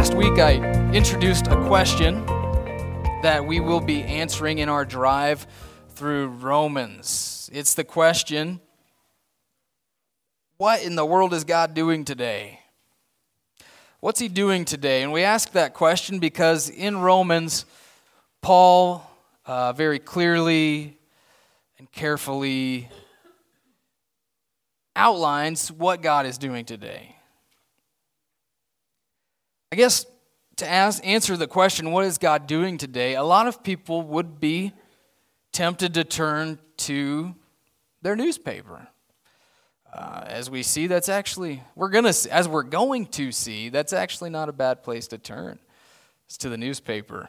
Last week, I introduced a question that we will be answering in our drive through Romans. It's the question What in the world is God doing today? What's He doing today? And we ask that question because in Romans, Paul uh, very clearly and carefully outlines what God is doing today. I guess to ask, answer the question, what is God doing today? A lot of people would be tempted to turn to their newspaper. Uh, as we see, that's actually we're gonna as we're going to see, that's actually not a bad place to turn. It's to the newspaper.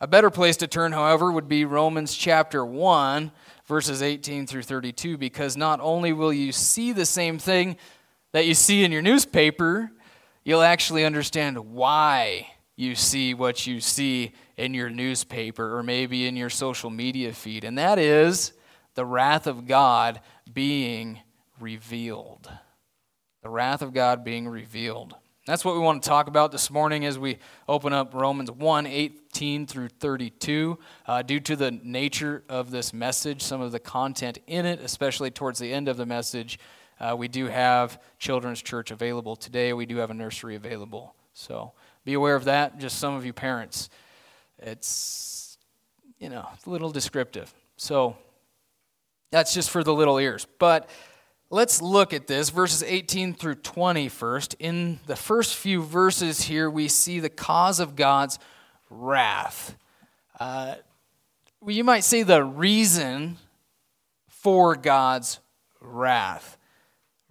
A better place to turn, however, would be Romans chapter 1, verses 18 through 32, because not only will you see the same thing that you see in your newspaper, you'll actually understand why you see what you see in your newspaper or maybe in your social media feed, and that is the wrath of God being revealed. The wrath of God being revealed. That's what we want to talk about this morning as we open up Romans 1 18 through 32. Uh, due to the nature of this message, some of the content in it, especially towards the end of the message, uh, we do have children's church available today. We do have a nursery available. So be aware of that. Just some of you parents, it's, you know, a little descriptive. So that's just for the little ears. But let's look at this verses 18 through 20 first. In the first few verses here, we see the cause of God's wrath. Uh, you might say the reason for God's wrath.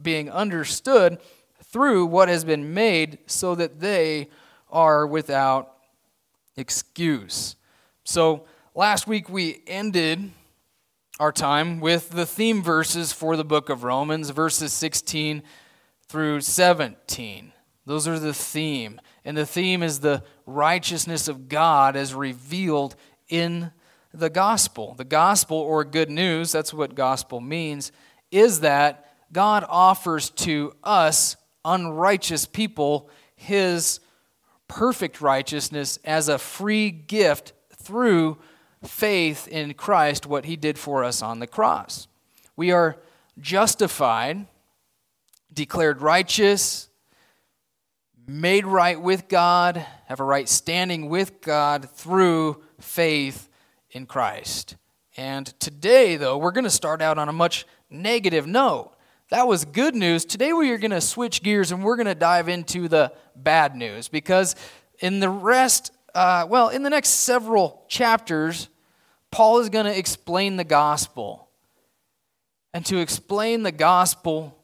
being understood through what has been made so that they are without excuse. So last week we ended our time with the theme verses for the book of Romans, verses 16 through 17. Those are the theme. And the theme is the righteousness of God as revealed in the gospel. The gospel, or good news, that's what gospel means, is that God offers to us, unrighteous people, his perfect righteousness as a free gift through faith in Christ, what he did for us on the cross. We are justified, declared righteous, made right with God, have a right standing with God through faith in Christ. And today, though, we're going to start out on a much negative note. That was good news. Today we are going to switch gears and we're going to dive into the bad news because in the rest, uh, well, in the next several chapters, Paul is going to explain the gospel. And to explain the gospel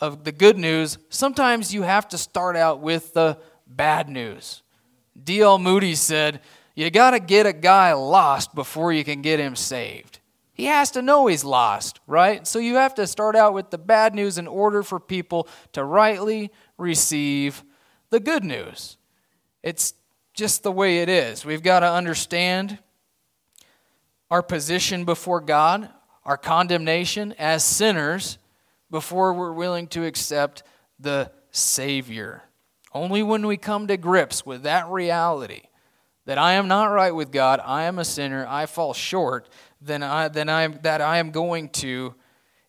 of the good news, sometimes you have to start out with the bad news. D.L. Moody said, You got to get a guy lost before you can get him saved. He has to know he's lost, right? So you have to start out with the bad news in order for people to rightly receive the good news. It's just the way it is. We've got to understand our position before God, our condemnation as sinners, before we're willing to accept the Savior. Only when we come to grips with that reality that I am not right with God, I am a sinner, I fall short, then I, then I, that I am going to,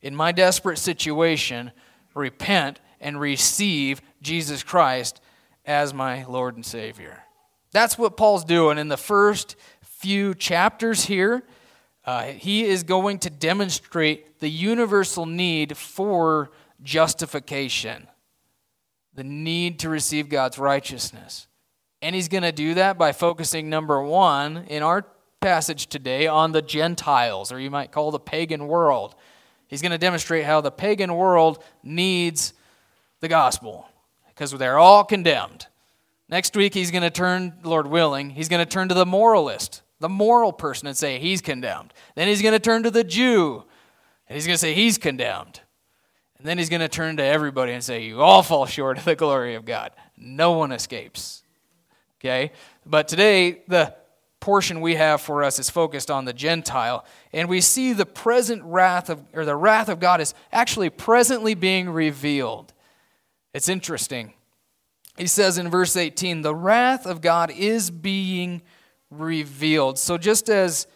in my desperate situation, repent and receive Jesus Christ as my Lord and Savior. That's what Paul's doing in the first few chapters here. Uh, he is going to demonstrate the universal need for justification, the need to receive God's righteousness. And he's going to do that by focusing, number one, in our passage today, on the Gentiles, or you might call the pagan world. He's going to demonstrate how the pagan world needs the gospel because they're all condemned. Next week, he's going to turn, Lord willing, he's going to turn to the moralist, the moral person, and say he's condemned. Then he's going to turn to the Jew, and he's going to say he's condemned. And then he's going to turn to everybody and say, You all fall short of the glory of God. No one escapes. Okay? But today, the portion we have for us is focused on the Gentile. And we see the present wrath of, or the wrath of God is actually presently being revealed. It's interesting. He says in verse 18, the wrath of God is being revealed. So just as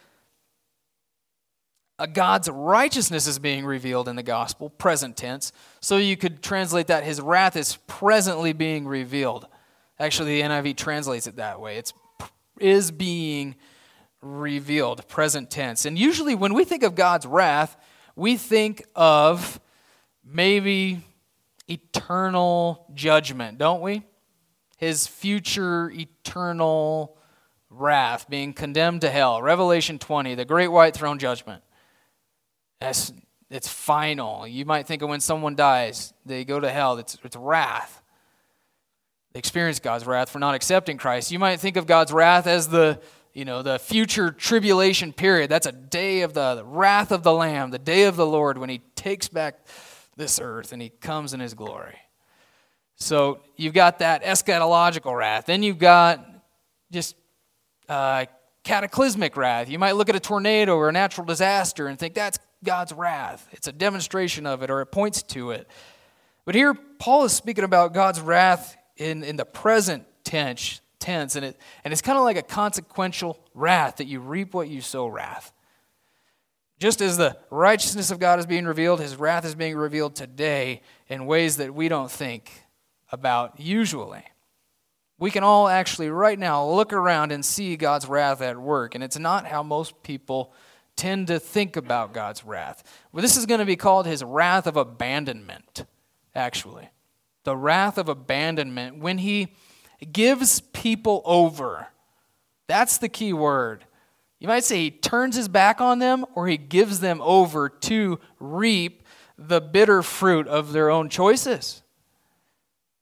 a God's righteousness is being revealed in the gospel, present tense, so you could translate that his wrath is presently being revealed. Actually, the NIV translates it that way. It's is being revealed, present tense. And usually when we think of God's wrath, we think of maybe eternal judgment, don't we? His future eternal wrath, being condemned to hell. Revelation 20, the great white throne judgment. That's, it's final. You might think of when someone dies, they go to hell, it's, it's wrath. Experience God's wrath for not accepting Christ. You might think of God's wrath as the you know the future tribulation period. That's a day of the, the, wrath of the lamb the day of the lord when he takes back this earth and he comes in his glory. So you've got that eschatological wrath. Then you've got just uh, cataclysmic wrath. You might look at a tornado or a natural disaster and think that's god's wrath. It's a demonstration of it or it points to it. But here paul is speaking about god's wrath in, in the present tense, tense and, it, and it's kind of like a consequential wrath that you reap what you sow wrath. Just as the righteousness of God is being revealed, his wrath is being revealed today in ways that we don't think about usually. We can all actually, right now, look around and see God's wrath at work, and it's not how most people tend to think about God's wrath. Well, this is going to be called his wrath of abandonment, actually the wrath of abandonment, when he gives people over. That's the key word. You might say he turns his back on them or he gives them over to reap the bitter fruit of their own choices.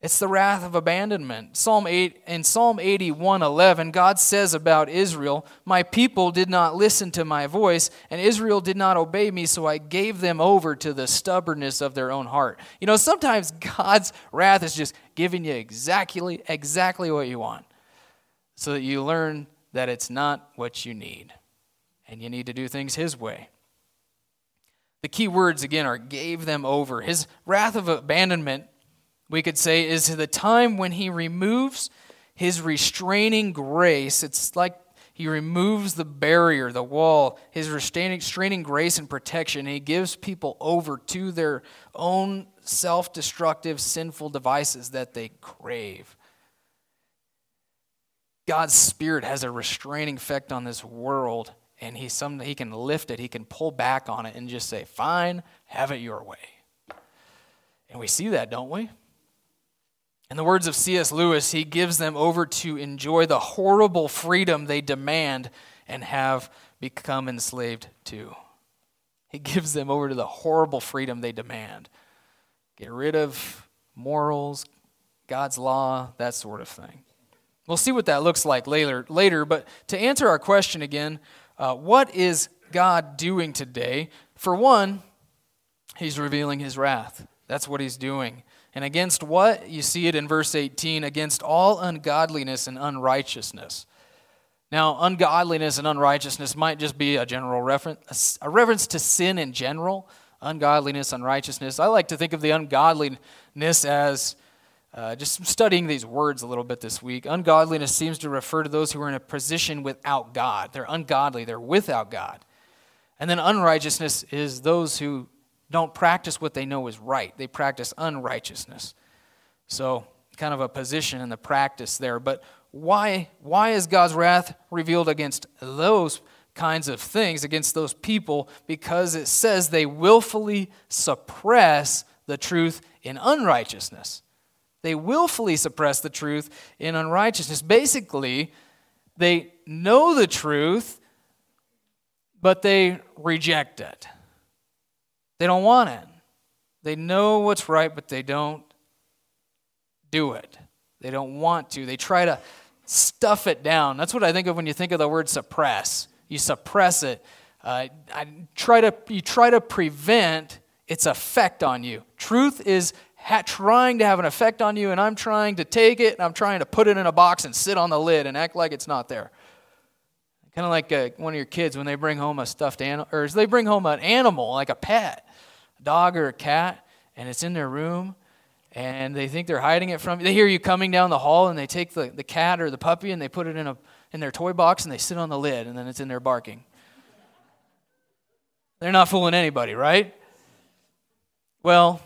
It's the wrath of abandonment. Psalm 8 in Psalm 81:11, God says about Israel, "My people did not listen to my voice, and Israel did not obey me, so I gave them over to the stubbornness of their own heart." You know, sometimes God's wrath is just giving you exactly exactly what you want. So that you learn that it's not what you need. And you need to do things his way. The key words again are gave them over. His wrath of abandonment we could say, is the time when he removes his restraining grace. It's like he removes the barrier, the wall, his restraining, grace and protection. he gives people over to their own self destructive, sinful devices that they crave. God's Spirit has a restraining effect on this world, and he, some, he can lift it, he can pull back on it, and just say, Fine, have it your way. And we see that, don't we? In the words of C.S. Lewis, he gives them over to enjoy the horrible freedom they demand and have become enslaved to. He gives them over to the horrible freedom they demand. Get rid of morals, God's law, that sort of thing. We'll see what that looks like later, later but to answer our question again, uh, what is God doing today? For one, He's revealing His wrath. That's what He's doing. And against what? You see it in verse 18 against all ungodliness and unrighteousness. Now, ungodliness and unrighteousness might just be a general reference, a reference to sin in general. Ungodliness, unrighteousness. I like to think of the ungodliness as uh, just studying these words a little bit this week. Ungodliness seems to refer to those who are in a position without God. They're ungodly, they're without God. And then unrighteousness is those who don't practice what they know is right, they practice unrighteousness. So kind of a position in the practice there. But why, why is God's wrath revealed against those kinds of things, against those people? Because it says they willfully suppress the truth in unrighteousness. They willfully suppress the truth in unrighteousness. Basically, they know the truth, but they reject it. They don't want it. They know what's right, but they don't do it. They don't want to. They try to stuff it down. That's what I think of when you think of the word suppress. You suppress it. Uh, I try to, you try to prevent its effect on you. Truth is ha- trying to have an effect on you, and I'm trying to take it and I'm trying to put it in a box and sit on the lid and act like it's not there. Kind of like uh, one of your kids when they bring home a stuffed animal, or they bring home an animal, like a pet, dog or a cat, and it's in their room, and they think they're hiding it from you. They hear you coming down the hall, and they take the, the cat or the puppy and they put it in, a, in their toy box, and they sit on the lid, and then it's in there barking. They're not fooling anybody, right? Well,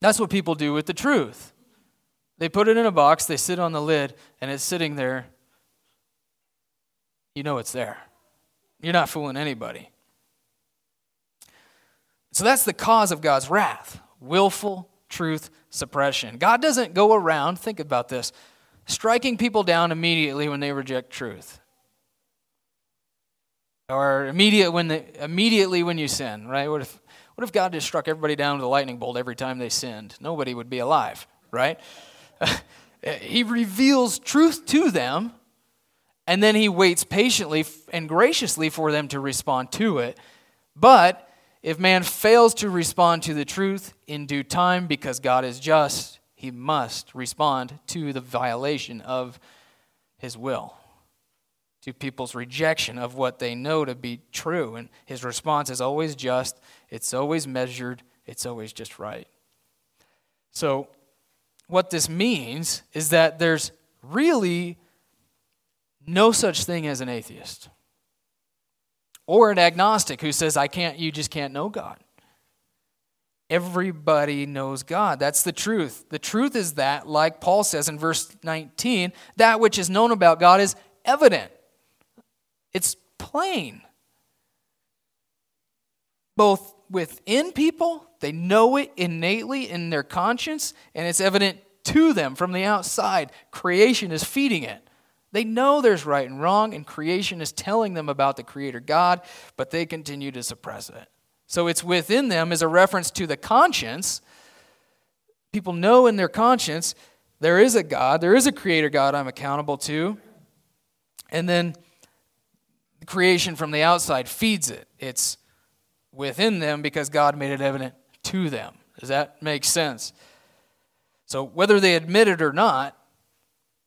that's what people do with the truth. They put it in a box, they sit on the lid, and it's sitting there you know it's there. You're not fooling anybody. So that's the cause of God's wrath willful truth suppression. God doesn't go around, think about this, striking people down immediately when they reject truth. Or immediate when they, immediately when you sin, right? What if, what if God just struck everybody down with a lightning bolt every time they sinned? Nobody would be alive, right? he reveals truth to them and then he waits patiently and graciously for them to respond to it. But if man fails to respond to the truth in due time because God is just, he must respond to the violation of his will, to people's rejection of what they know to be true. And his response is always just, it's always measured, it's always just right. So, what this means is that there's really no such thing as an atheist or an agnostic who says, I can't, you just can't know God. Everybody knows God. That's the truth. The truth is that, like Paul says in verse 19, that which is known about God is evident, it's plain. Both within people, they know it innately in their conscience, and it's evident to them from the outside. Creation is feeding it. They know there's right and wrong, and creation is telling them about the Creator God, but they continue to suppress it. So it's within them is a reference to the conscience. People know in their conscience there is a God, there is a Creator God I'm accountable to. And then creation from the outside feeds it. It's within them because God made it evident to them. Does that make sense? So whether they admit it or not,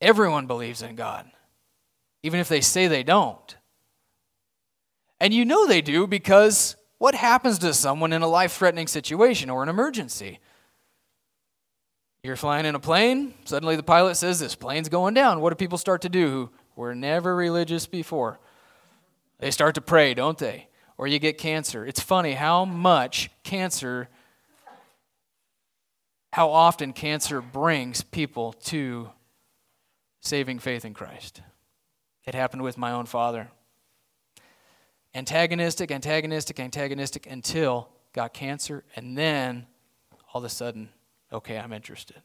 everyone believes in God even if they say they don't. And you know they do because what happens to someone in a life threatening situation or an emergency? You're flying in a plane, suddenly the pilot says, This plane's going down. What do people start to do who were never religious before? They start to pray, don't they? Or you get cancer. It's funny how much cancer, how often cancer brings people to saving faith in Christ. It happened with my own father. Antagonistic, antagonistic, antagonistic until got cancer, and then all of a sudden, okay, I'm interested.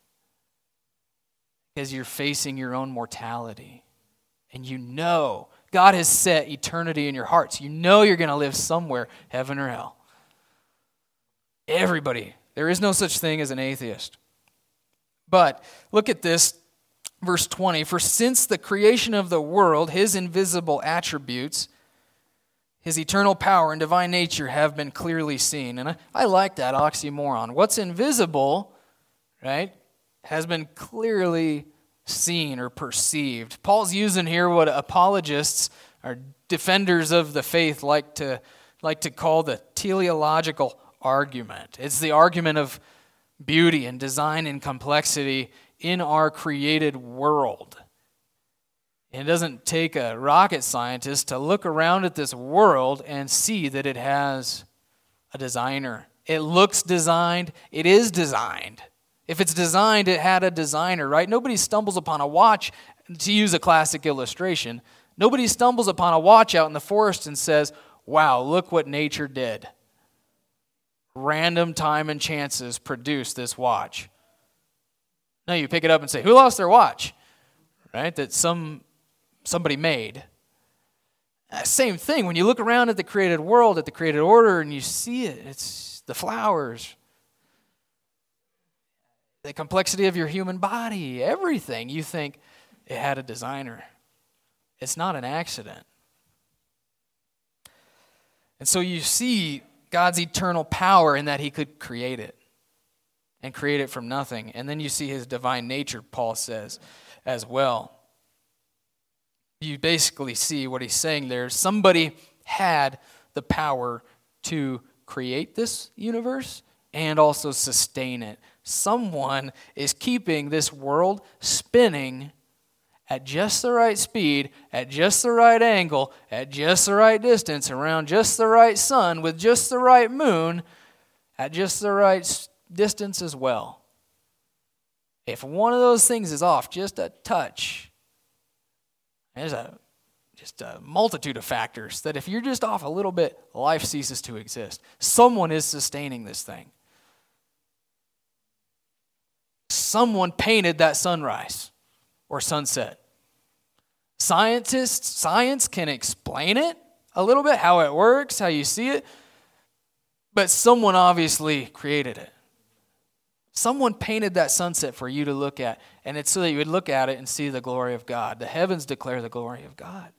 Because you're facing your own mortality. And you know God has set eternity in your hearts. You know you're going to live somewhere, heaven or hell. Everybody. There is no such thing as an atheist. But look at this verse 20 For since the creation of the world, his invisible attributes, his eternal power and divine nature have been clearly seen. And I, I like that oxymoron. What's invisible, right, has been clearly seen or perceived. Paul's using here what apologists or defenders of the faith like to, like to call the teleological argument. It's the argument of beauty and design and complexity in our created world. And It doesn't take a rocket scientist to look around at this world and see that it has a designer. It looks designed, it is designed. If it's designed, it had a designer, right? Nobody stumbles upon a watch, to use a classic illustration, nobody stumbles upon a watch out in the forest and says, Wow, look what nature did. Random time and chances produced this watch. No, you pick it up and say, Who lost their watch? Right? That some somebody made. Uh, same thing. When you look around at the created world, at the created order, and you see it, it's the flowers, the complexity of your human body, everything. You think it had a designer. It's not an accident. And so you see God's eternal power in that He could create it and create it from nothing. And then you see His divine nature, Paul says, as well you basically see what he's saying there. Somebody had the power to create this universe and also sustain it. Someone is keeping this world spinning at just the right speed, at just the right angle, at just the right distance, around just the right sun, with just the right moon, at just the right distance as well. If one of those things is off just a touch, there's a just a multitude of factors that if you're just off a little bit, life ceases to exist. Someone is sustaining this thing. Someone painted that sunrise or sunset. Scientists, science can explain it a little bit, how it works, how you see it, but someone obviously created it. Someone painted that sunset for you to look at, and it's so that you would look at it and see the glory of God. The heavens declare the glory of God.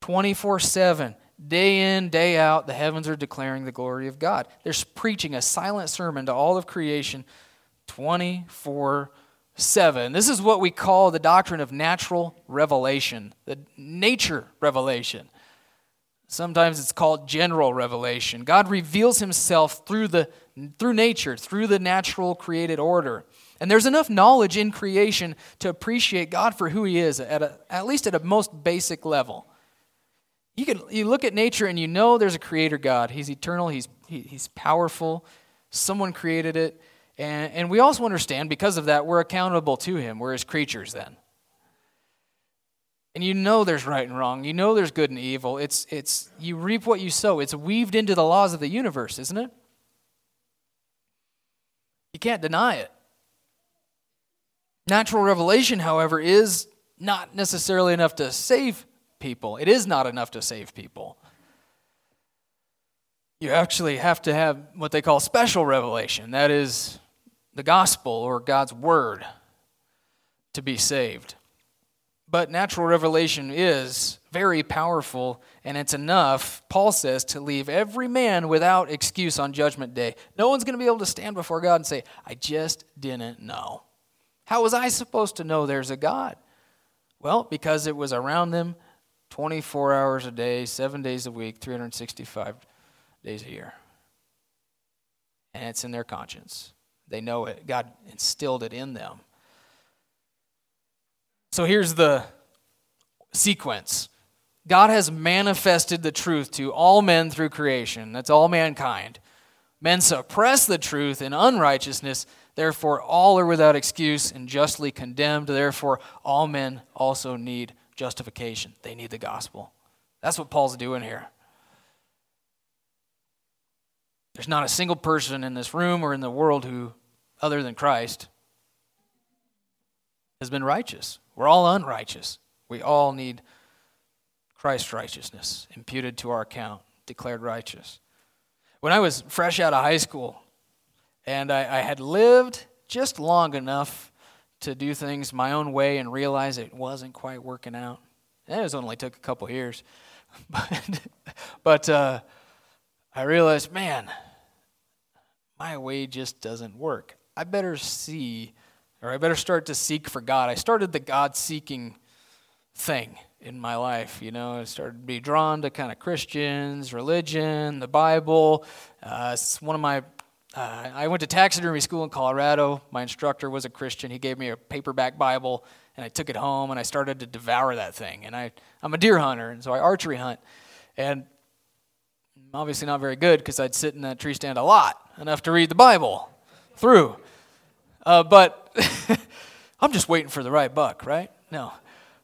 24 7, day in, day out, the heavens are declaring the glory of God. They're preaching a silent sermon to all of creation 24 7. This is what we call the doctrine of natural revelation, the nature revelation. Sometimes it's called general revelation. God reveals himself through the through nature, through the natural created order. And there's enough knowledge in creation to appreciate God for who He is, at, a, at least at a most basic level. You, can, you look at nature and you know there's a creator God. He's eternal, He's, he, he's powerful, someone created it. And, and we also understand because of that, we're accountable to Him. We're His creatures then. And you know there's right and wrong. You know there's good and evil. It's, it's, you reap what you sow. It's weaved into the laws of the universe, isn't it? You can't deny it. Natural revelation, however, is not necessarily enough to save people. It is not enough to save people. You actually have to have what they call special revelation that is, the gospel or God's word to be saved. But natural revelation is very powerful, and it's enough, Paul says, to leave every man without excuse on Judgment Day. No one's going to be able to stand before God and say, I just didn't know. How was I supposed to know there's a God? Well, because it was around them 24 hours a day, seven days a week, 365 days a year. And it's in their conscience. They know it. God instilled it in them. So here's the sequence God has manifested the truth to all men through creation. That's all mankind. Men suppress the truth in unrighteousness. Therefore, all are without excuse and justly condemned. Therefore, all men also need justification. They need the gospel. That's what Paul's doing here. There's not a single person in this room or in the world who, other than Christ, has been righteous. We're all unrighteous. We all need Christ's righteousness imputed to our account, declared righteous. When I was fresh out of high school and I, I had lived just long enough to do things my own way and realize it wasn't quite working out, and it only took a couple years, but, but uh, I realized, man, my way just doesn't work. I better see or I better start to seek for God. I started the God seeking thing in my life. You know, I started to be drawn to kind of Christians, religion, the Bible. Uh, it's one of my. Uh, I went to taxidermy school in Colorado. My instructor was a Christian. He gave me a paperback Bible, and I took it home and I started to devour that thing. And I, I'm a deer hunter, and so I archery hunt. And I'm obviously not very good because I'd sit in that tree stand a lot, enough to read the Bible through. Uh, but I'm just waiting for the right buck, right? No.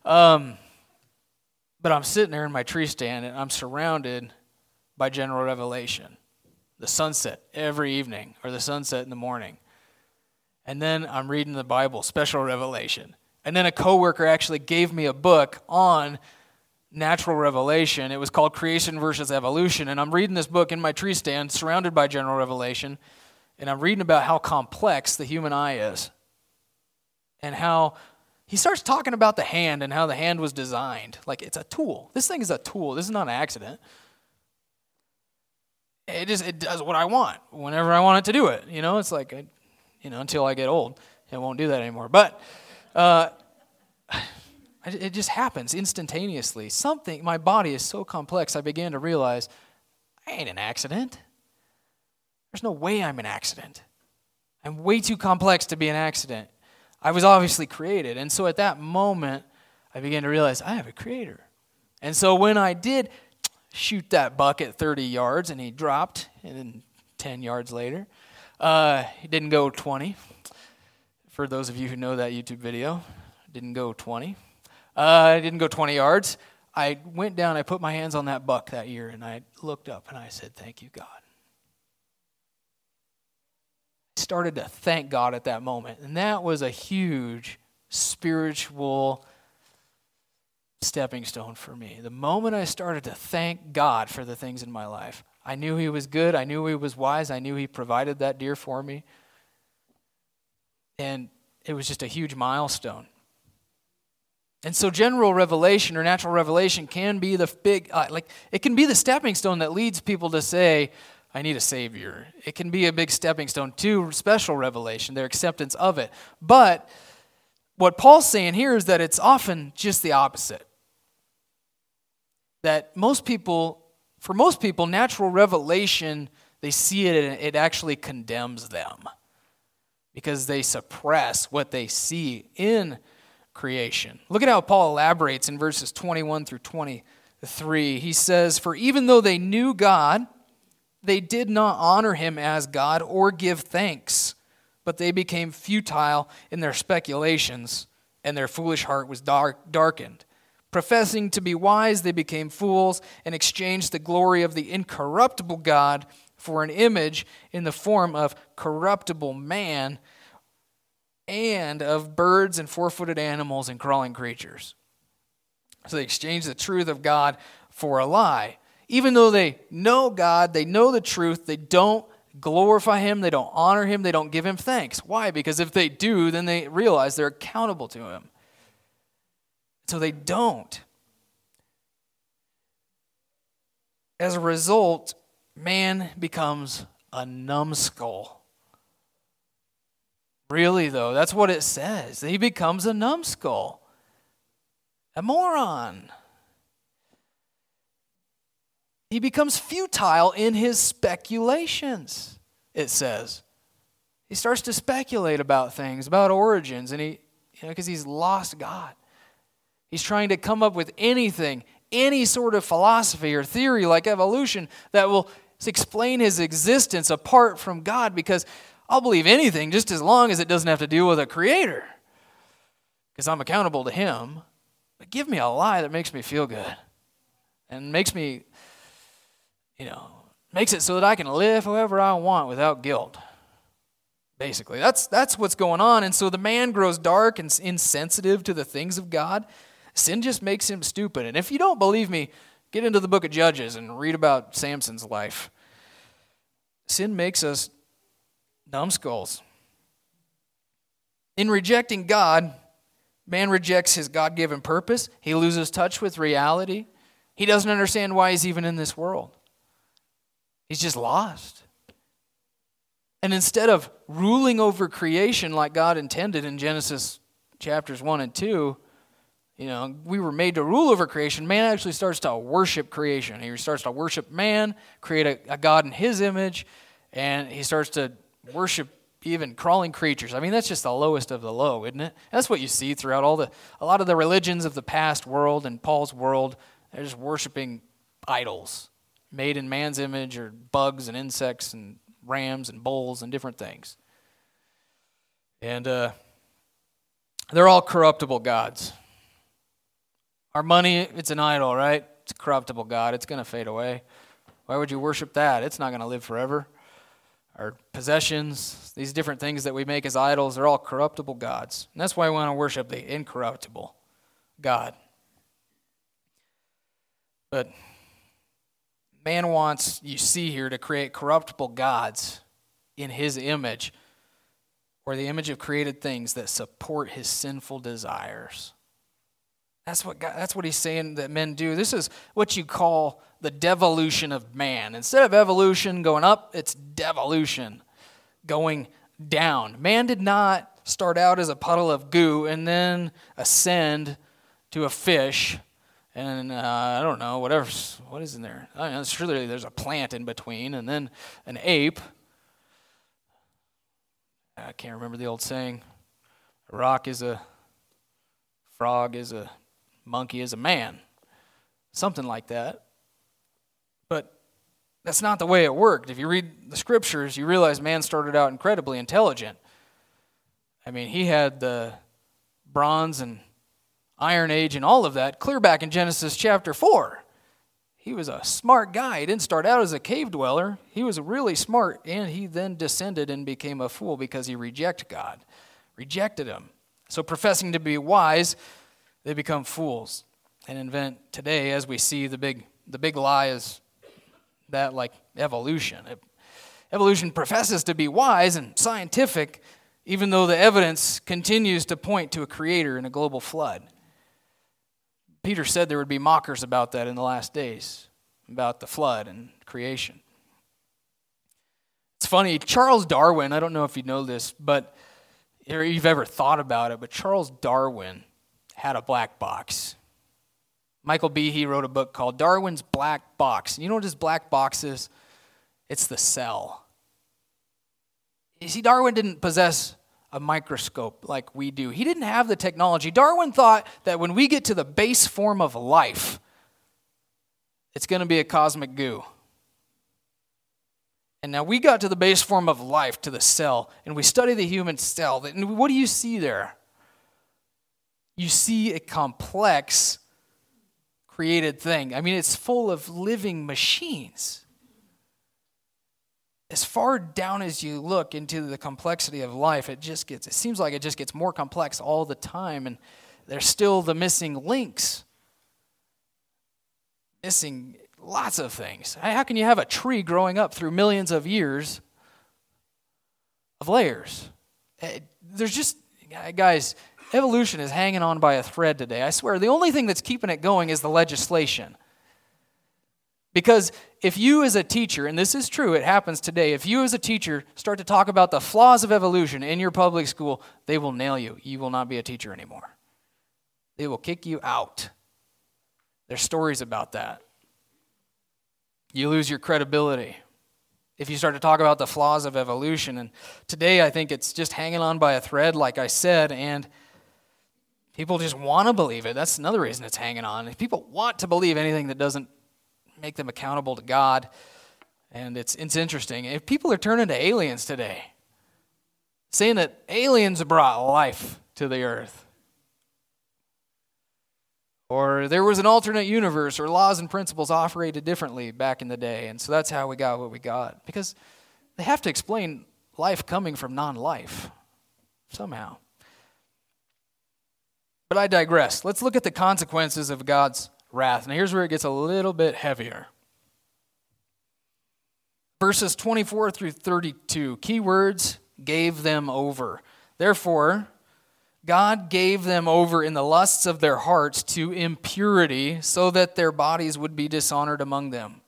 Um, but I'm sitting there in my tree stand and I'm surrounded by general revelation. The sunset every evening or the sunset in the morning. And then I'm reading the Bible, special revelation. And then a coworker actually gave me a book on natural revelation. It was called Creation versus Evolution. And I'm reading this book in my tree stand, surrounded by general revelation. And I'm reading about how complex the human eye is. And how he starts talking about the hand and how the hand was designed. Like it's a tool. This thing is a tool. This is not an accident. It just it does what I want whenever I want it to do it. You know, it's like, you know, until I get old, it won't do that anymore. But uh, it just happens instantaneously. Something, my body is so complex, I began to realize I ain't an accident. There's no way I'm an accident. I'm way too complex to be an accident. I was obviously created. And so at that moment, I began to realize I have a creator. And so when I did shoot that buck at 30 yards and he dropped, and then 10 yards later, uh, he didn't go 20. For those of you who know that YouTube video, didn't go 20. Uh, didn't go 20 yards. I went down, I put my hands on that buck that year, and I looked up and I said, Thank you, God. I started to thank God at that moment. And that was a huge spiritual stepping stone for me. The moment I started to thank God for the things in my life, I knew He was good. I knew He was wise. I knew He provided that deer for me. And it was just a huge milestone. And so, general revelation or natural revelation can be the big, uh, like, it can be the stepping stone that leads people to say, I need a Savior. It can be a big stepping stone to special revelation, their acceptance of it. But what Paul's saying here is that it's often just the opposite. That most people, for most people, natural revelation, they see it and it actually condemns them because they suppress what they see in creation. Look at how Paul elaborates in verses 21 through 23. He says, For even though they knew God, they did not honor him as God or give thanks, but they became futile in their speculations, and their foolish heart was dark, darkened. Professing to be wise, they became fools and exchanged the glory of the incorruptible God for an image in the form of corruptible man and of birds and four footed animals and crawling creatures. So they exchanged the truth of God for a lie. Even though they know God, they know the truth, they don't glorify Him, they don't honor Him, they don't give Him thanks. Why? Because if they do, then they realize they're accountable to Him. So they don't. As a result, man becomes a numbskull. Really, though, that's what it says. He becomes a numbskull, a moron. He becomes futile in his speculations, it says. He starts to speculate about things, about origins, and he, you know, because he's lost God. He's trying to come up with anything, any sort of philosophy or theory like evolution that will explain his existence apart from God because I'll believe anything just as long as it doesn't have to deal with a creator because I'm accountable to him. But give me a lie that makes me feel good and makes me, you know, makes it so that I can live however I want without guilt. Basically, that's, that's what's going on. And so the man grows dark and insensitive to the things of God. Sin just makes him stupid. And if you don't believe me, get into the book of Judges and read about Samson's life. Sin makes us numbskulls. In rejecting God, man rejects his God given purpose. He loses touch with reality. He doesn't understand why he's even in this world. He's just lost. And instead of ruling over creation like God intended in Genesis chapters 1 and 2, you know, we were made to rule over creation. Man actually starts to worship creation. He starts to worship man, create a, a God in his image, and he starts to worship even crawling creatures. I mean, that's just the lowest of the low, isn't it? That's what you see throughout all the a lot of the religions of the past world and Paul's world. They're just worshiping idols made in man's image or bugs and insects and rams and bulls and different things. And uh, they're all corruptible gods. Our money, it's an idol, right? It's a corruptible God. It's going to fade away. Why would you worship that? It's not going to live forever. Our possessions, these different things that we make as idols, they're all corruptible gods. And that's why we want to worship the incorruptible God. But man wants, you see here, to create corruptible gods in his image or the image of created things that support his sinful desires. That's what, God, that's what he's saying that men do. This is what you call the devolution of man. Instead of evolution going up, it's devolution going down. Man did not start out as a puddle of goo and then ascend to a fish and uh, I don't know, whatever, what is in there? I surely there's a plant in between, and then an ape. I can't remember the old saying. A rock is a frog is a monkey is a man. Something like that. But that's not the way it worked. If you read the scriptures, you realize man started out incredibly intelligent. I mean, he had the bronze and iron age and all of that clear back in Genesis chapter 4. He was a smart guy. He didn't start out as a cave dweller. He was really smart, and he then descended and became a fool because he rejected God, rejected him. So, professing to be wise, they become fools and invent today, as we see, the big, the big lie is that like evolution. Evolution professes to be wise and scientific, even though the evidence continues to point to a creator in a global flood. Peter said there would be mockers about that in the last days, about the flood and creation. It's funny, Charles Darwin, I don't know if you know this, but or you've ever thought about it, but Charles Darwin had a black box. Michael Behe wrote a book called Darwin's Black Box. You know what his black box is? It's the cell. You see, Darwin didn't possess a microscope like we do. He didn't have the technology. Darwin thought that when we get to the base form of life, it's going to be a cosmic goo. And now we got to the base form of life, to the cell, and we study the human cell. And what do you see there? You see a complex created thing. I mean, it's full of living machines as far down as you look into the complexity of life, it just gets, it seems like it just gets more complex all the time, and there's still the missing links. Missing lots of things. How can you have a tree growing up through millions of years of layers? Eh, there's just, guys, evolution is hanging on by a thread today. I swear, the only thing that's keeping it going is the legislation. Because if you, as a teacher, and this is true, it happens today, if you, as a teacher, start to talk about the flaws of evolution in your public school, they will nail you. You will not be a teacher anymore. They will kick you out. There's stories about that. You lose your credibility if you start to talk about the flaws of evolution. And today, I think it's just hanging on by a thread, like I said, and people just want to believe it. That's another reason it's hanging on. If people want to believe anything that doesn't make them accountable to God. And it's, it's interesting. If people are turning to aliens today, saying that aliens brought life to the earth, or there was an alternate universe, or laws and principles operated differently back in the day, and so that's how we got what we got. Because they have to explain life coming from non life somehow. But I digress. Let's look at the consequences of God's wrath. Now, here's where it gets a little bit heavier. Verses 24 through 32, key words gave them over. Therefore, God gave them over in the lusts of their hearts to impurity, so that their bodies would be dishonored among them.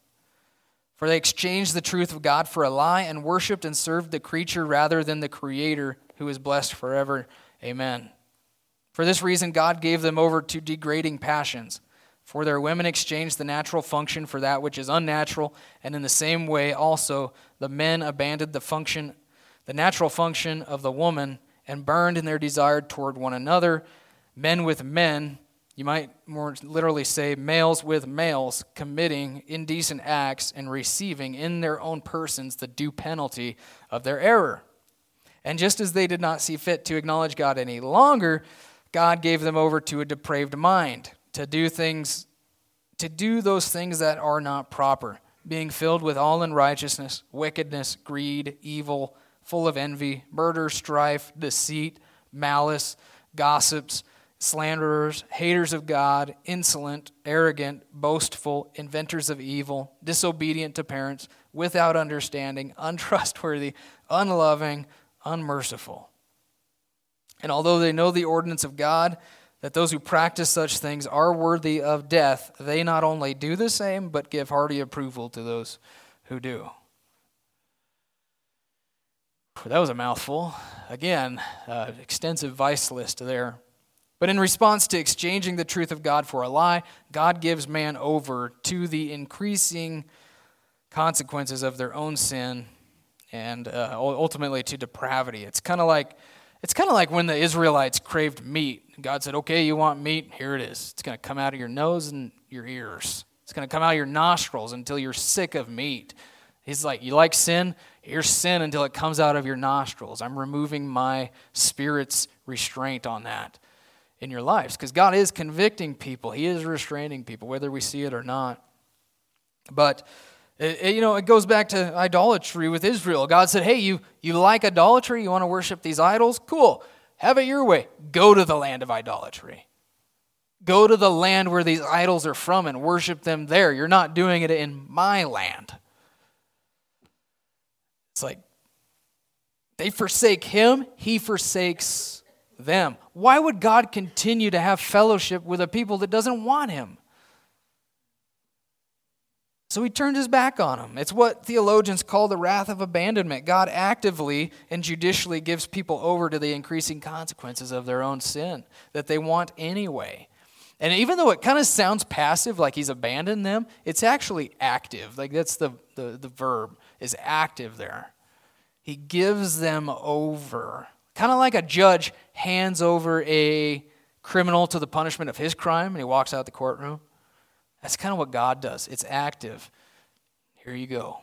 For they exchanged the truth of God for a lie and worshiped and served the creature rather than the Creator, who is blessed forever. Amen. For this reason, God gave them over to degrading passions. For their women exchanged the natural function for that which is unnatural, and in the same way also the men abandoned the function, the natural function of the woman, and burned in their desire toward one another, men with men, you might more literally say males with males, committing indecent acts and receiving in their own persons the due penalty of their error. And just as they did not see fit to acknowledge God any longer, God gave them over to a depraved mind to do things to do those things that are not proper, being filled with all unrighteousness, wickedness, greed, evil, full of envy, murder, strife, deceit, malice, gossips, slanderers, haters of God, insolent, arrogant, boastful, inventors of evil, disobedient to parents, without understanding, untrustworthy, unloving, unmerciful. And although they know the ordinance of God, that those who practice such things are worthy of death, they not only do the same, but give hearty approval to those who do. That was a mouthful. Again, uh, extensive vice list there. But in response to exchanging the truth of God for a lie, God gives man over to the increasing consequences of their own sin and uh, ultimately to depravity. It's kind of like it's kind of like when the Israelites craved meat. God said, "Okay, you want meat? Here it is. It's going to come out of your nose and your ears. It's going to come out of your nostrils until you're sick of meat." He's like, "You like sin? Here's sin until it comes out of your nostrils. I'm removing my spirit's restraint on that." in your lives because God is convicting people. He is restraining people, whether we see it or not. But it, it, you know, it goes back to idolatry with Israel. God said, "Hey, you you like idolatry? You want to worship these idols? Cool. Have it your way. Go to the land of idolatry. Go to the land where these idols are from and worship them there. You're not doing it in my land." It's like they forsake him, he forsakes them. Why would God continue to have fellowship with a people that doesn't want him? So he turned his back on them. It's what theologians call the wrath of abandonment. God actively and judicially gives people over to the increasing consequences of their own sin that they want anyway. And even though it kind of sounds passive, like he's abandoned them, it's actually active. Like that's the, the, the verb, is active there. He gives them over. Kind of like a judge hands over a criminal to the punishment of his crime and he walks out the courtroom. That's kind of what God does. It's active. Here you go.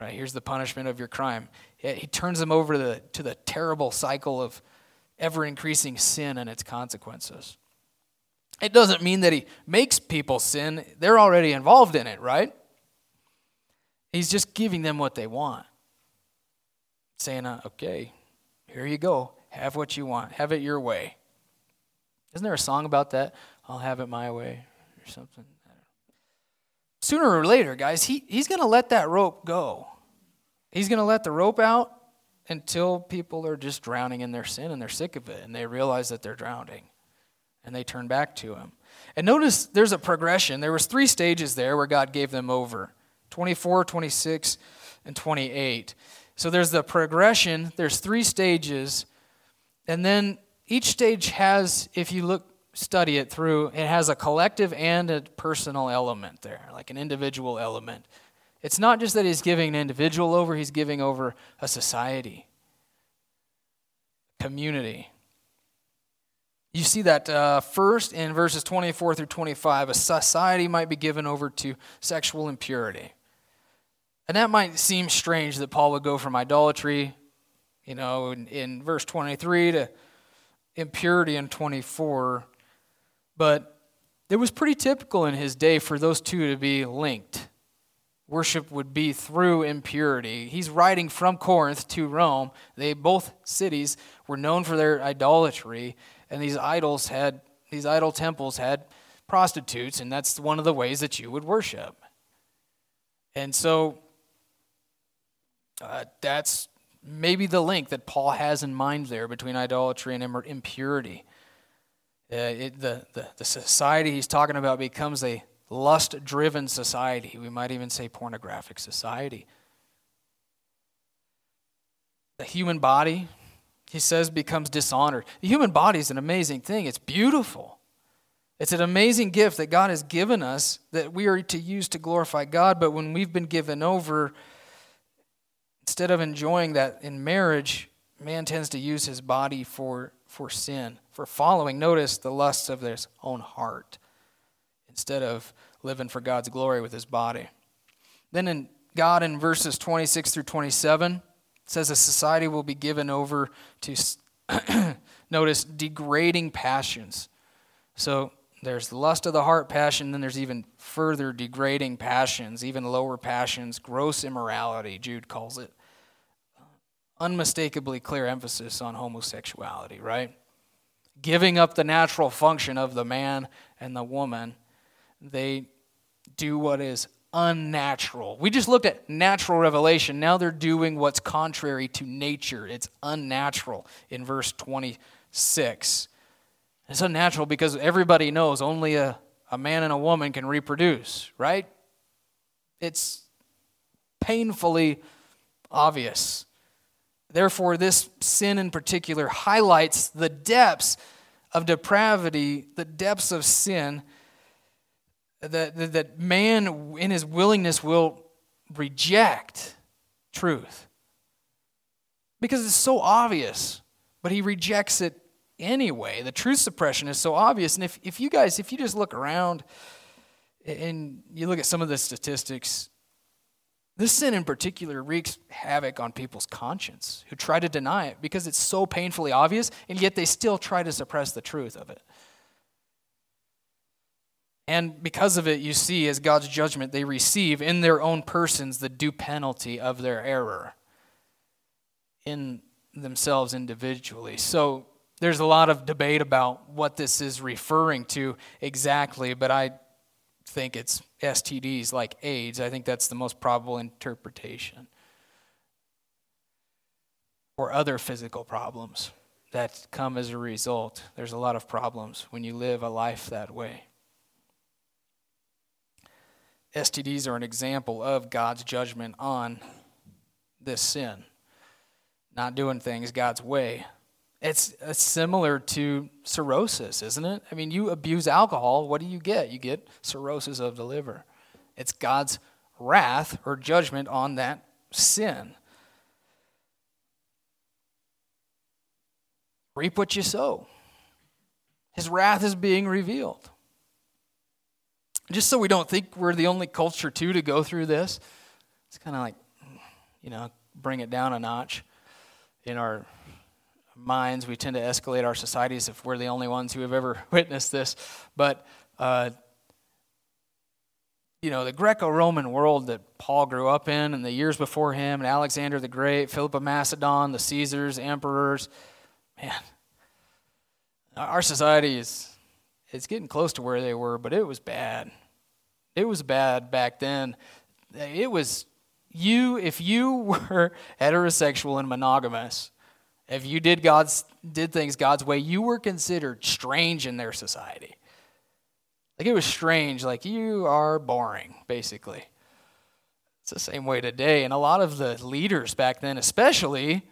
Right? Here's the punishment of your crime. He turns them over to the, to the terrible cycle of ever increasing sin and its consequences. It doesn't mean that he makes people sin, they're already involved in it, right? He's just giving them what they want. Saying, uh, okay, here you go. Have what you want. Have it your way. Isn't there a song about that? I'll have it my way or something. Sooner or later, guys, he, he's going to let that rope go. He's going to let the rope out until people are just drowning in their sin and they're sick of it and they realize that they're drowning and they turn back to him. And notice there's a progression. There was three stages there where God gave them over. 24, 26, and 28. So there's the progression, there's three stages, and then each stage has, if you look, study it through, it has a collective and a personal element there, like an individual element. It's not just that he's giving an individual over, he's giving over a society, community. You see that uh, first in verses 24 through 25, a society might be given over to sexual impurity. And that might seem strange that Paul would go from idolatry, you know, in, in verse 23 to impurity in 24. But it was pretty typical in his day for those two to be linked. Worship would be through impurity. He's writing from Corinth to Rome. They both cities were known for their idolatry, and these idols had these idol temples had prostitutes, and that's one of the ways that you would worship. And so uh, that's maybe the link that Paul has in mind there between idolatry and impurity. Uh, it, the, the, the society he's talking about becomes a lust driven society. We might even say pornographic society. The human body, he says, becomes dishonored. The human body is an amazing thing, it's beautiful. It's an amazing gift that God has given us that we are to use to glorify God, but when we've been given over, instead of enjoying that in marriage, man tends to use his body for, for sin, for following, notice, the lusts of his own heart, instead of living for God's glory with his body. Then in God in verses 26 through 27, says a society will be given over to, notice, degrading passions. So there's lust of the heart passion, then there's even further degrading passions, even lower passions, gross immorality, Jude calls it. Unmistakably clear emphasis on homosexuality, right? Giving up the natural function of the man and the woman, they do what is unnatural. We just looked at natural revelation. Now they're doing what's contrary to nature. It's unnatural in verse 26. It's unnatural because everybody knows only a, a man and a woman can reproduce, right? It's painfully obvious. Therefore, this sin in particular highlights the depths of depravity, the depths of sin that, that, that man, in his willingness, will reject truth. Because it's so obvious, but he rejects it anyway. The truth suppression is so obvious. And if, if you guys, if you just look around and you look at some of the statistics, this sin in particular wreaks havoc on people's conscience who try to deny it because it's so painfully obvious, and yet they still try to suppress the truth of it. And because of it, you see, as God's judgment, they receive in their own persons the due penalty of their error in themselves individually. So there's a lot of debate about what this is referring to exactly, but I think it's STDs like AIDS. I think that's the most probable interpretation. Or other physical problems that come as a result. There's a lot of problems when you live a life that way. STDs are an example of God's judgment on this sin, not doing things God's way. It's, it's similar to cirrhosis, isn't it? I mean, you abuse alcohol, what do you get? You get cirrhosis of the liver. It's God's wrath or judgment on that sin. Reap what you sow. His wrath is being revealed. Just so we don't think we're the only culture, too, to go through this, it's kind of like, you know, bring it down a notch in our minds. We tend to escalate our societies if we're the only ones who have ever witnessed this. But, uh, you know, the Greco Roman world that Paul grew up in and the years before him, and Alexander the Great, Philip of Macedon, the Caesars, emperors, man, our society is it's getting close to where they were, but it was bad. It was bad back then. It was you, if you were heterosexual and monogamous, if you did God's did things God's way, you were considered strange in their society. Like it was strange, like you are boring, basically. It's the same way today. And a lot of the leaders back then, especially,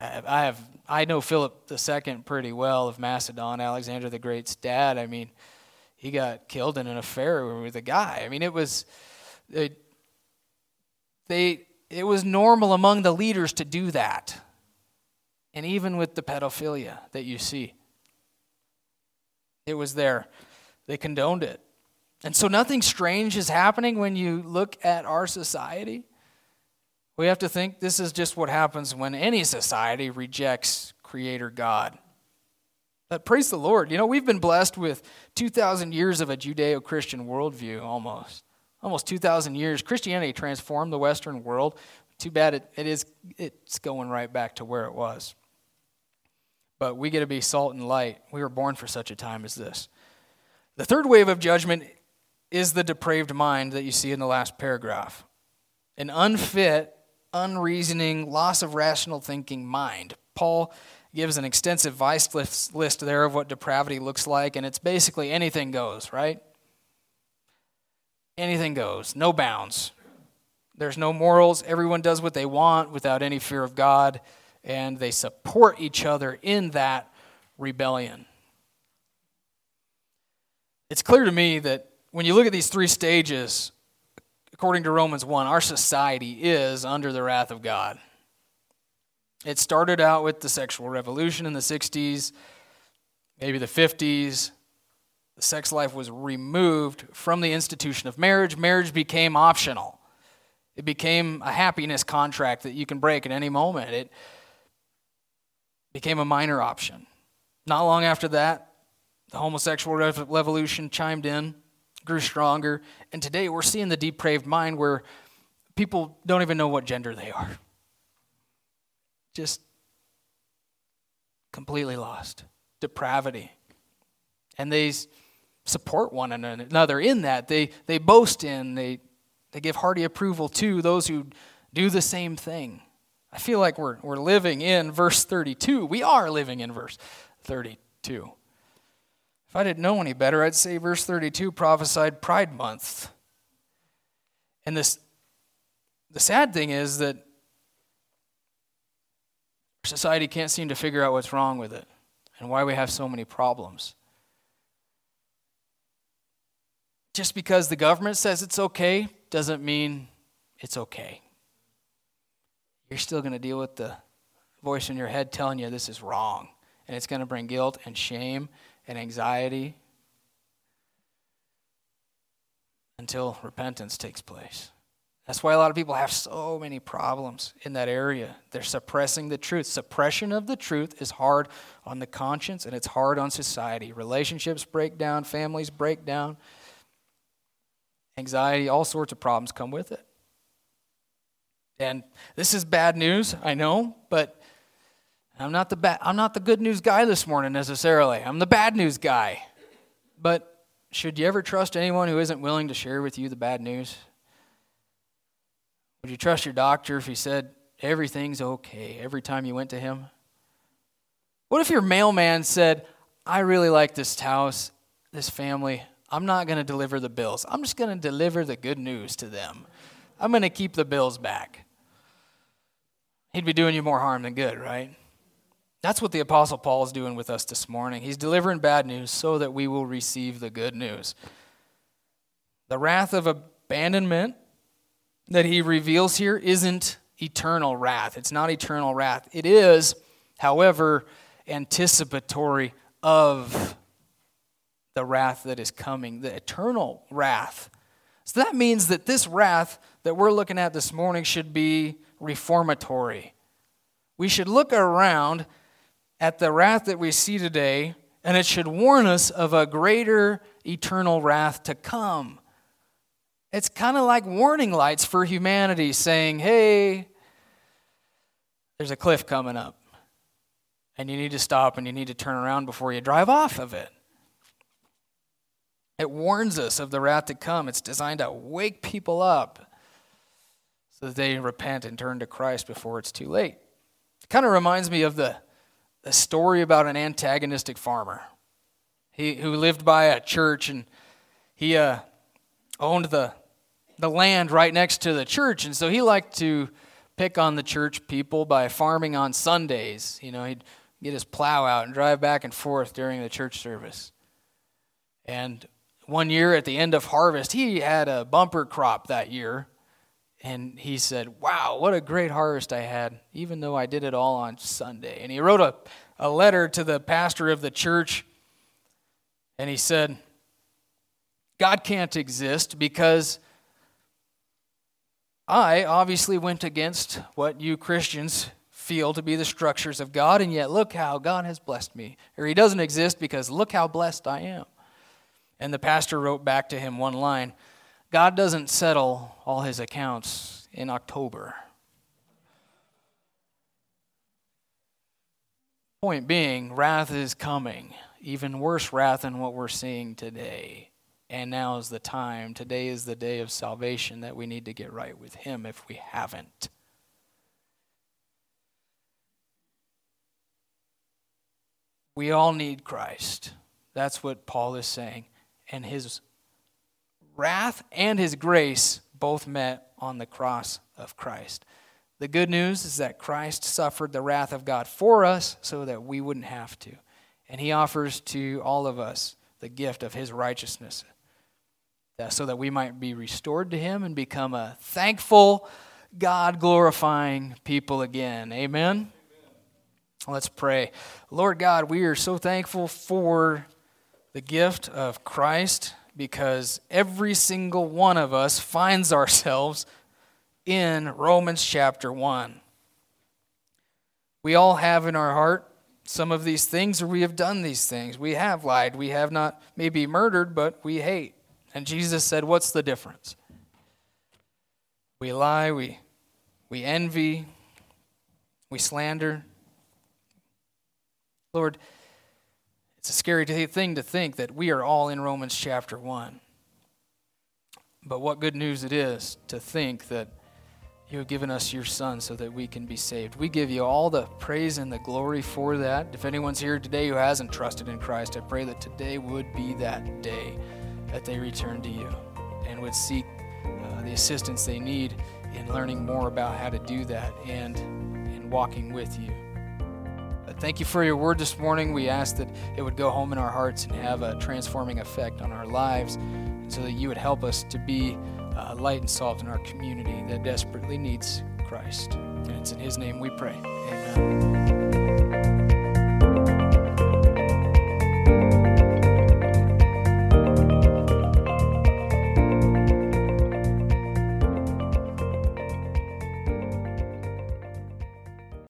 I have I know Philip II pretty well of Macedon, Alexander the Great's dad. I mean, he got killed in an affair with a guy. I mean, it was it, they it was normal among the leaders to do that. And even with the pedophilia that you see, it was there. They condoned it. And so nothing strange is happening when you look at our society. We have to think this is just what happens when any society rejects Creator God. But praise the Lord. You know, we've been blessed with 2,000 years of a Judeo Christian worldview almost. Almost 2,000 years. Christianity transformed the Western world. Too bad it, it is, it's going right back to where it was. But we get to be salt and light. We were born for such a time as this. The third wave of judgment is the depraved mind that you see in the last paragraph. An unfit unreasoning, loss of rational thinking mind. Paul gives an extensive vice list there of what depravity looks like, and it's basically anything goes, right? Anything goes, no bounds. There's no morals. Everyone does what they want without any fear of God, and they support each other in that rebellion. It's clear to me that when you look at these three stages, according to Romans 1, our society is under the wrath of God. It started out with the sexual revolution in the 60s, maybe the 50s. The sex life was removed from the institution of marriage. Marriage became optional. It became a happiness contract that you can break at any moment. It became a minor option. Not long after that, the homosexual revolution chimed in, grew stronger, and today we're seeing the depraved mind where people don't even know what gender they are. Just completely lost. Depravity. And they support one another in that. They, they boast in, they, they give hearty approval to those who do the same thing. I feel like we're, we're living in verse 32. We are living in verse 32. If I didn't know any better, I'd say verse 32 prophesied Pride Month. And this, the sad thing is that society can't seem to figure out what's wrong with it and why we have so many problems. Just because the government says it's okay doesn't mean it's okay. You're still going to deal with the voice in your head telling you this is wrong. And it's going to bring guilt and shame and anxiety until repentance takes place. That's why a lot of people have so many problems in that area. They're suppressing the truth. Suppression of the truth is hard on the conscience and it's hard on society. Relationships break down, families break down, anxiety, all sorts of problems come with it. And this is bad news, I know, but I'm not the ba- I'm not the good news guy this morning necessarily. I'm the bad news guy. But should you ever trust anyone who isn't willing to share with you the bad news? Would you trust your doctor if he said everything's okay every time you went to him? What if your mailman said, I really like this house, this family. I'm not going to deliver the bills. I'm just going to deliver the good news to them. I'm going to keep the bills back. He'd be doing you more harm than good, right? That's what the Apostle Paul is doing with us this morning. He's delivering bad news so that we will receive the good news. The wrath of abandonment that he reveals here isn't eternal wrath. It's not eternal wrath. It is, however, anticipatory of the wrath that is coming, the eternal wrath. So that means that this wrath that we're looking at this morning should be reformatory. We should look around at the wrath that we see today, and it should warn us of a greater eternal wrath to come. It's kind of like warning lights for humanity saying, hey, there's a cliff coming up, and you need to stop and you need to turn around before you drive off of it. It warns us of the wrath to come. It's designed to wake people up so that they repent and turn to Christ before it's too late. It kind of reminds me of the, the story about an antagonistic farmer he, who lived by a church and he uh, owned the, the land right next to the church. And so he liked to pick on the church people by farming on Sundays. You know, he'd get his plow out and drive back and forth during the church service. And one year at the end of harvest, he had a bumper crop that year. And he said, Wow, what a great harvest I had, even though I did it all on Sunday. And he wrote a, a letter to the pastor of the church, and he said, God can't exist because I obviously went against what you Christians feel to be the structures of God, and yet look how God has blessed me. Or he doesn't exist because look how blessed I am. And the pastor wrote back to him one line God doesn't settle all his accounts in October. Point being, wrath is coming, even worse wrath than what we're seeing today. And now is the time. Today is the day of salvation that we need to get right with Him if we haven't. We all need Christ. That's what Paul is saying. And His wrath and his grace both met on the cross of Christ. The good news is that Christ suffered the wrath of God for us so that we wouldn't have to. And he offers to all of us the gift of his righteousness so that we might be restored to him and become a thankful, God glorifying people again. Amen? Amen? Let's pray. Lord God, we are so thankful for the gift of Christ because every single one of us finds ourselves in Romans chapter 1. We all have in our heart some of these things, or we have done these things. We have lied. We have not maybe murdered, but we hate. And Jesus said, What's the difference? We lie, we, we envy, we slander. Lord, it's a scary thing to think that we are all in Romans chapter 1. But what good news it is to think that you have given us your Son so that we can be saved. We give you all the praise and the glory for that. If anyone's here today who hasn't trusted in Christ, I pray that today would be that day that they return to you and would seek uh, the assistance they need in learning more about how to do that and in walking with you. Thank you for your word this morning. We ask that it would go home in our hearts and have a transforming effect on our lives so that you would help us to be uh, light and salt in our community that desperately needs Christ. And it's in His name we pray. Amen.